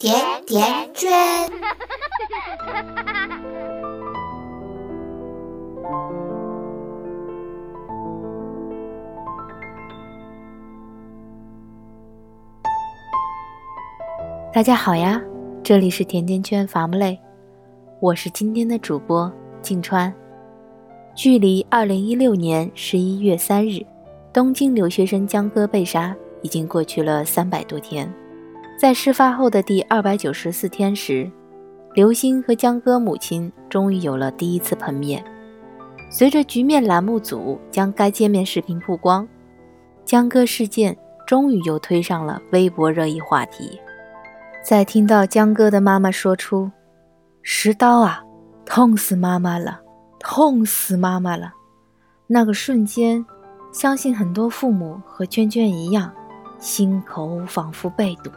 甜甜圈。大家好呀，这里是甜甜圈伐木累，我是今天的主播静川。距离二零一六年十一月三日，东京留学生江歌被杀已经过去了三百多天。在事发后的第二百九十四天时，刘星和江歌母亲终于有了第一次碰面。随着局面栏目组将该见面视频曝光，江歌事件终于又推上了微博热议话题。在听到江歌的妈妈说出“石刀啊，痛死妈妈了，痛死妈妈了”，那个瞬间，相信很多父母和娟娟一样，心口仿佛被堵。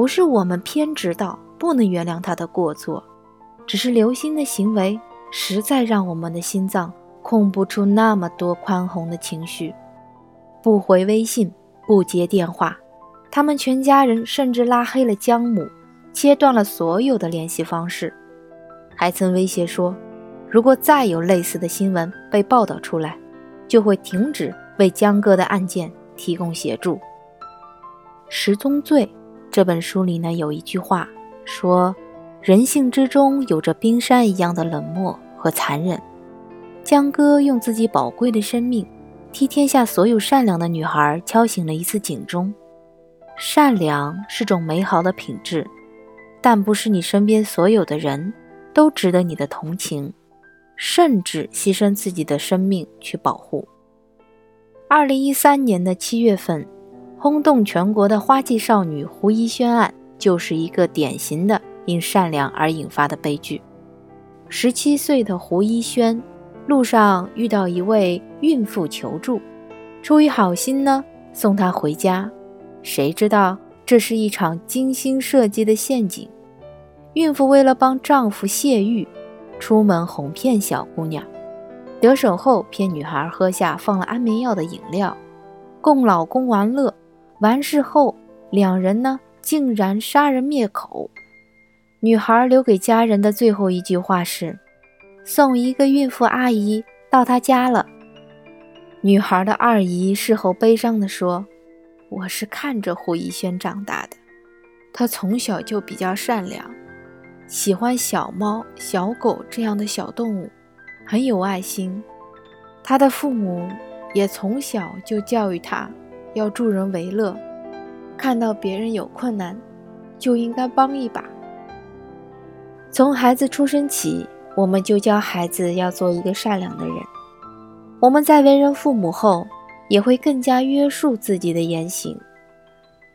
不是我们偏执到不能原谅他的过错，只是刘星的行为实在让我们的心脏控不住那么多宽宏的情绪。不回微信，不接电话。他们全家人甚至拉黑了江母，切断了所有的联系方式，还曾威胁说，如果再有类似的新闻被报道出来，就会停止为江哥的案件提供协助。《十宗罪》这本书里呢有一句话说：“人性之中有着冰山一样的冷漠和残忍。”江哥用自己宝贵的生命，替天下所有善良的女孩敲醒了一次警钟。善良是种美好的品质，但不是你身边所有的人都值得你的同情，甚至牺牲自己的生命去保护。二零一三年的七月份，轰动全国的花季少女胡一轩案，就是一个典型的因善良而引发的悲剧。十七岁的胡一轩，路上遇到一位孕妇求助，出于好心呢，送她回家。谁知道这是一场精心设计的陷阱？孕妇为了帮丈夫泄欲，出门哄骗小姑娘，得手后骗女孩喝下放了安眠药的饮料，供老公玩乐。完事后，两人呢竟然杀人灭口。女孩留给家人的最后一句话是：“送一个孕妇阿姨到她家了。”女孩的二姨事后悲伤地说。我是看着胡一轩长大的，他从小就比较善良，喜欢小猫、小狗这样的小动物，很有爱心。他的父母也从小就教育他要助人为乐，看到别人有困难，就应该帮一把。从孩子出生起，我们就教孩子要做一个善良的人。我们在为人父母后。也会更加约束自己的言行，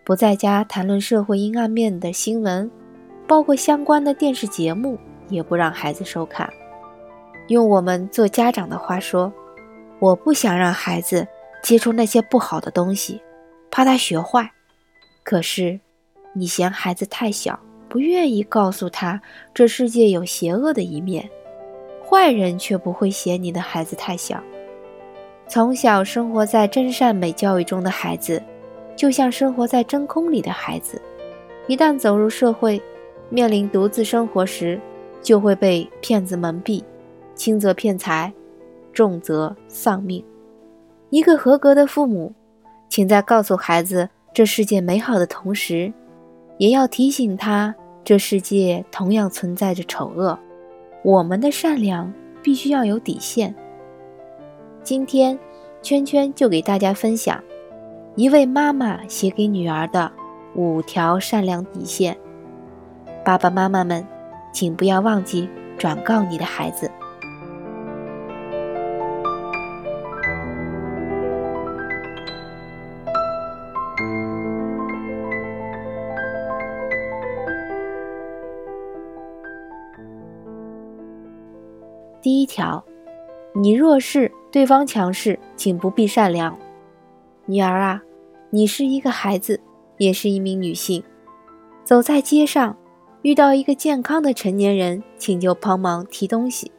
不在家谈论社会阴暗面的新闻，包括相关的电视节目，也不让孩子收看。用我们做家长的话说，我不想让孩子接触那些不好的东西，怕他学坏。可是，你嫌孩子太小，不愿意告诉他这世界有邪恶的一面，坏人却不会嫌你的孩子太小。从小生活在真善美教育中的孩子，就像生活在真空里的孩子，一旦走入社会，面临独自生活时，就会被骗子蒙蔽，轻则骗财，重则丧命。一个合格的父母，请在告诉孩子这世界美好的同时，也要提醒他，这世界同样存在着丑恶，我们的善良必须要有底线。今天，圈圈就给大家分享一位妈妈写给女儿的五条善良底线。爸爸妈妈们，请不要忘记转告你的孩子。条，你弱势。对方强势，请不必善良。女儿啊，你是一个孩子，也是一名女性。走在街上，遇到一个健康的成年人请求帮忙提东西，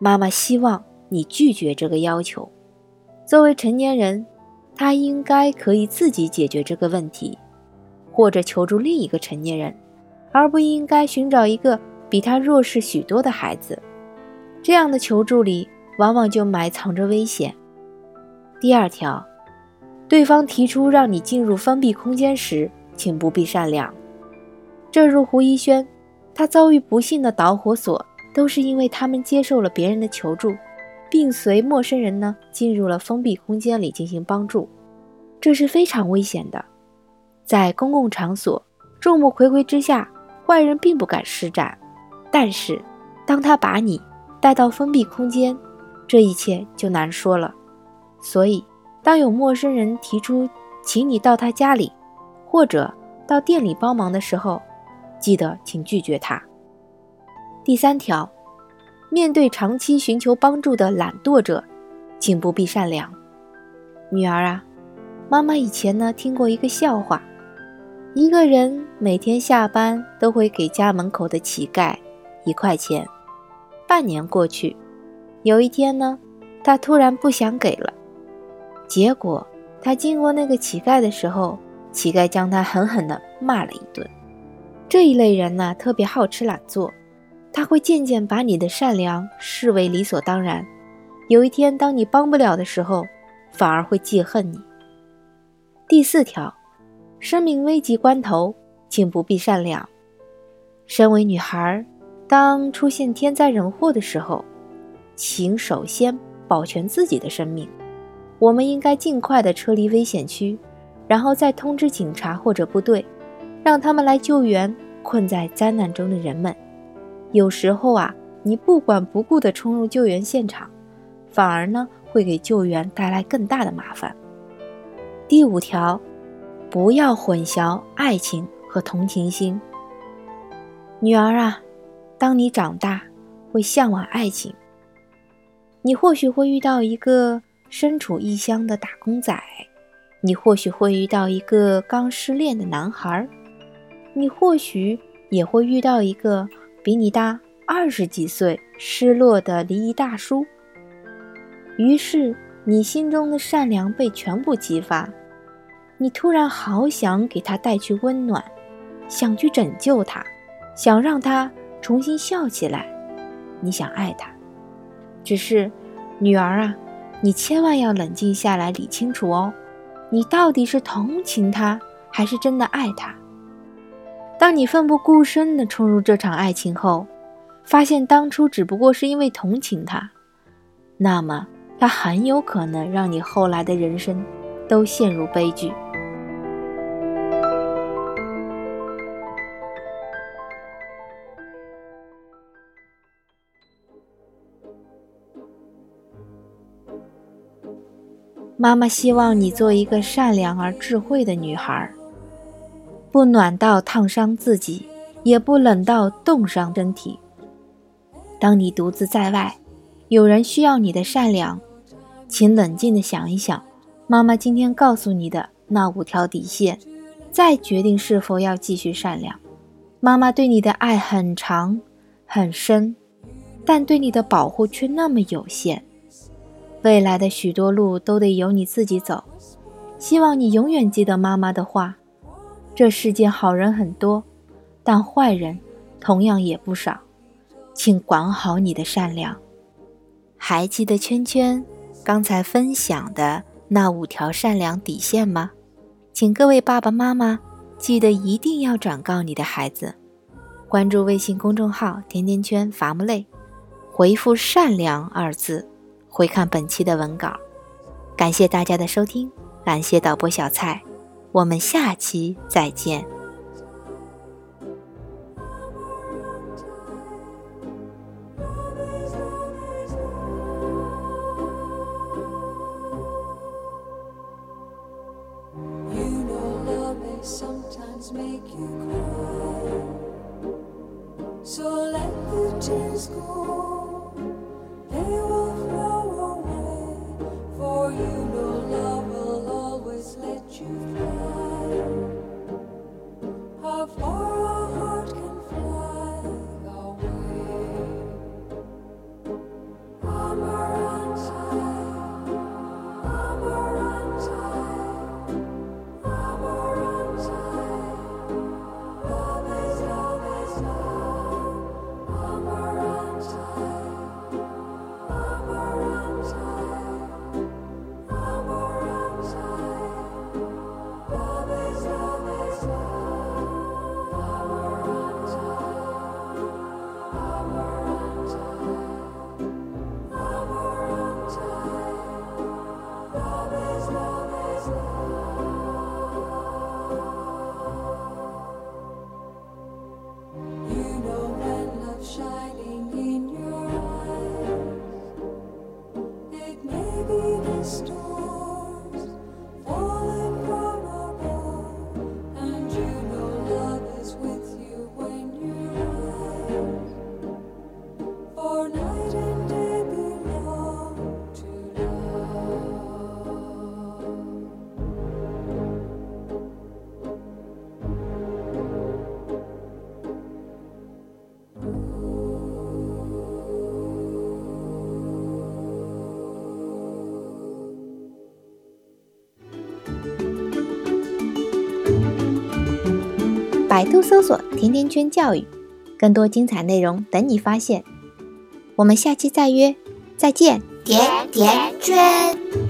妈妈希望你拒绝这个要求。作为成年人，他应该可以自己解决这个问题，或者求助另一个成年人，而不应该寻找一个比他弱势许多的孩子。这样的求助里，往往就埋藏着危险。第二条，对方提出让你进入封闭空间时，请不必善良。正如胡一轩，他遭遇不幸的导火索，都是因为他们接受了别人的求助，并随陌生人呢进入了封闭空间里进行帮助，这是非常危险的。在公共场所，众目睽睽之下，坏人并不敢施展，但是当他把你带到封闭空间，这一切就难说了。所以，当有陌生人提出请你到他家里，或者到店里帮忙的时候，记得请拒绝他。第三条，面对长期寻求帮助的懒惰者，请不必善良。女儿啊，妈妈以前呢听过一个笑话，一个人每天下班都会给家门口的乞丐一块钱。半年过去，有一天呢，他突然不想给了。结果他经过那个乞丐的时候，乞丐将他狠狠地骂了一顿。这一类人呢，特别好吃懒做，他会渐渐把你的善良视为理所当然。有一天，当你帮不了的时候，反而会记恨你。第四条，生命危急关头，请不必善良。身为女孩，当出现天灾人祸的时候，请首先保全自己的生命。我们应该尽快地撤离危险区，然后再通知警察或者部队，让他们来救援困在灾难中的人们。有时候啊，你不管不顾地冲入救援现场，反而呢会给救援带来更大的麻烦。第五条，不要混淆爱情和同情心。女儿啊，当你长大，会向往爱情，你或许会遇到一个。身处异乡的打工仔，你或许会遇到一个刚失恋的男孩，你或许也会遇到一个比你大二十几岁失落的离异大叔。于是，你心中的善良被全部激发，你突然好想给他带去温暖，想去拯救他，想让他重新笑起来，你想爱他。只是，女儿啊。你千万要冷静下来，理清楚哦，你到底是同情他，还是真的爱他？当你奋不顾身地冲入这场爱情后，发现当初只不过是因为同情他，那么他很有可能让你后来的人生都陷入悲剧。妈妈希望你做一个善良而智慧的女孩，不暖到烫伤自己，也不冷到冻伤身体。当你独自在外，有人需要你的善良，请冷静地想一想，妈妈今天告诉你的那五条底线，再决定是否要继续善良。妈妈对你的爱很长很深，但对你的保护却那么有限。未来的许多路都得由你自己走，希望你永远记得妈妈的话：这世界好人很多，但坏人同样也不少，请管好你的善良。还记得圈圈刚才分享的那五条善良底线吗？请各位爸爸妈妈记得一定要转告你的孩子。关注微信公众号“甜甜圈伐木累”，回复“善良”二字。回看本期的文稿。感谢大家的收听，感谢导播小蔡，我们下期再见。make you cry so let the go Oh. 百度搜索“甜甜圈教育”，更多精彩内容等你发现。我们下期再约，再见，甜甜圈。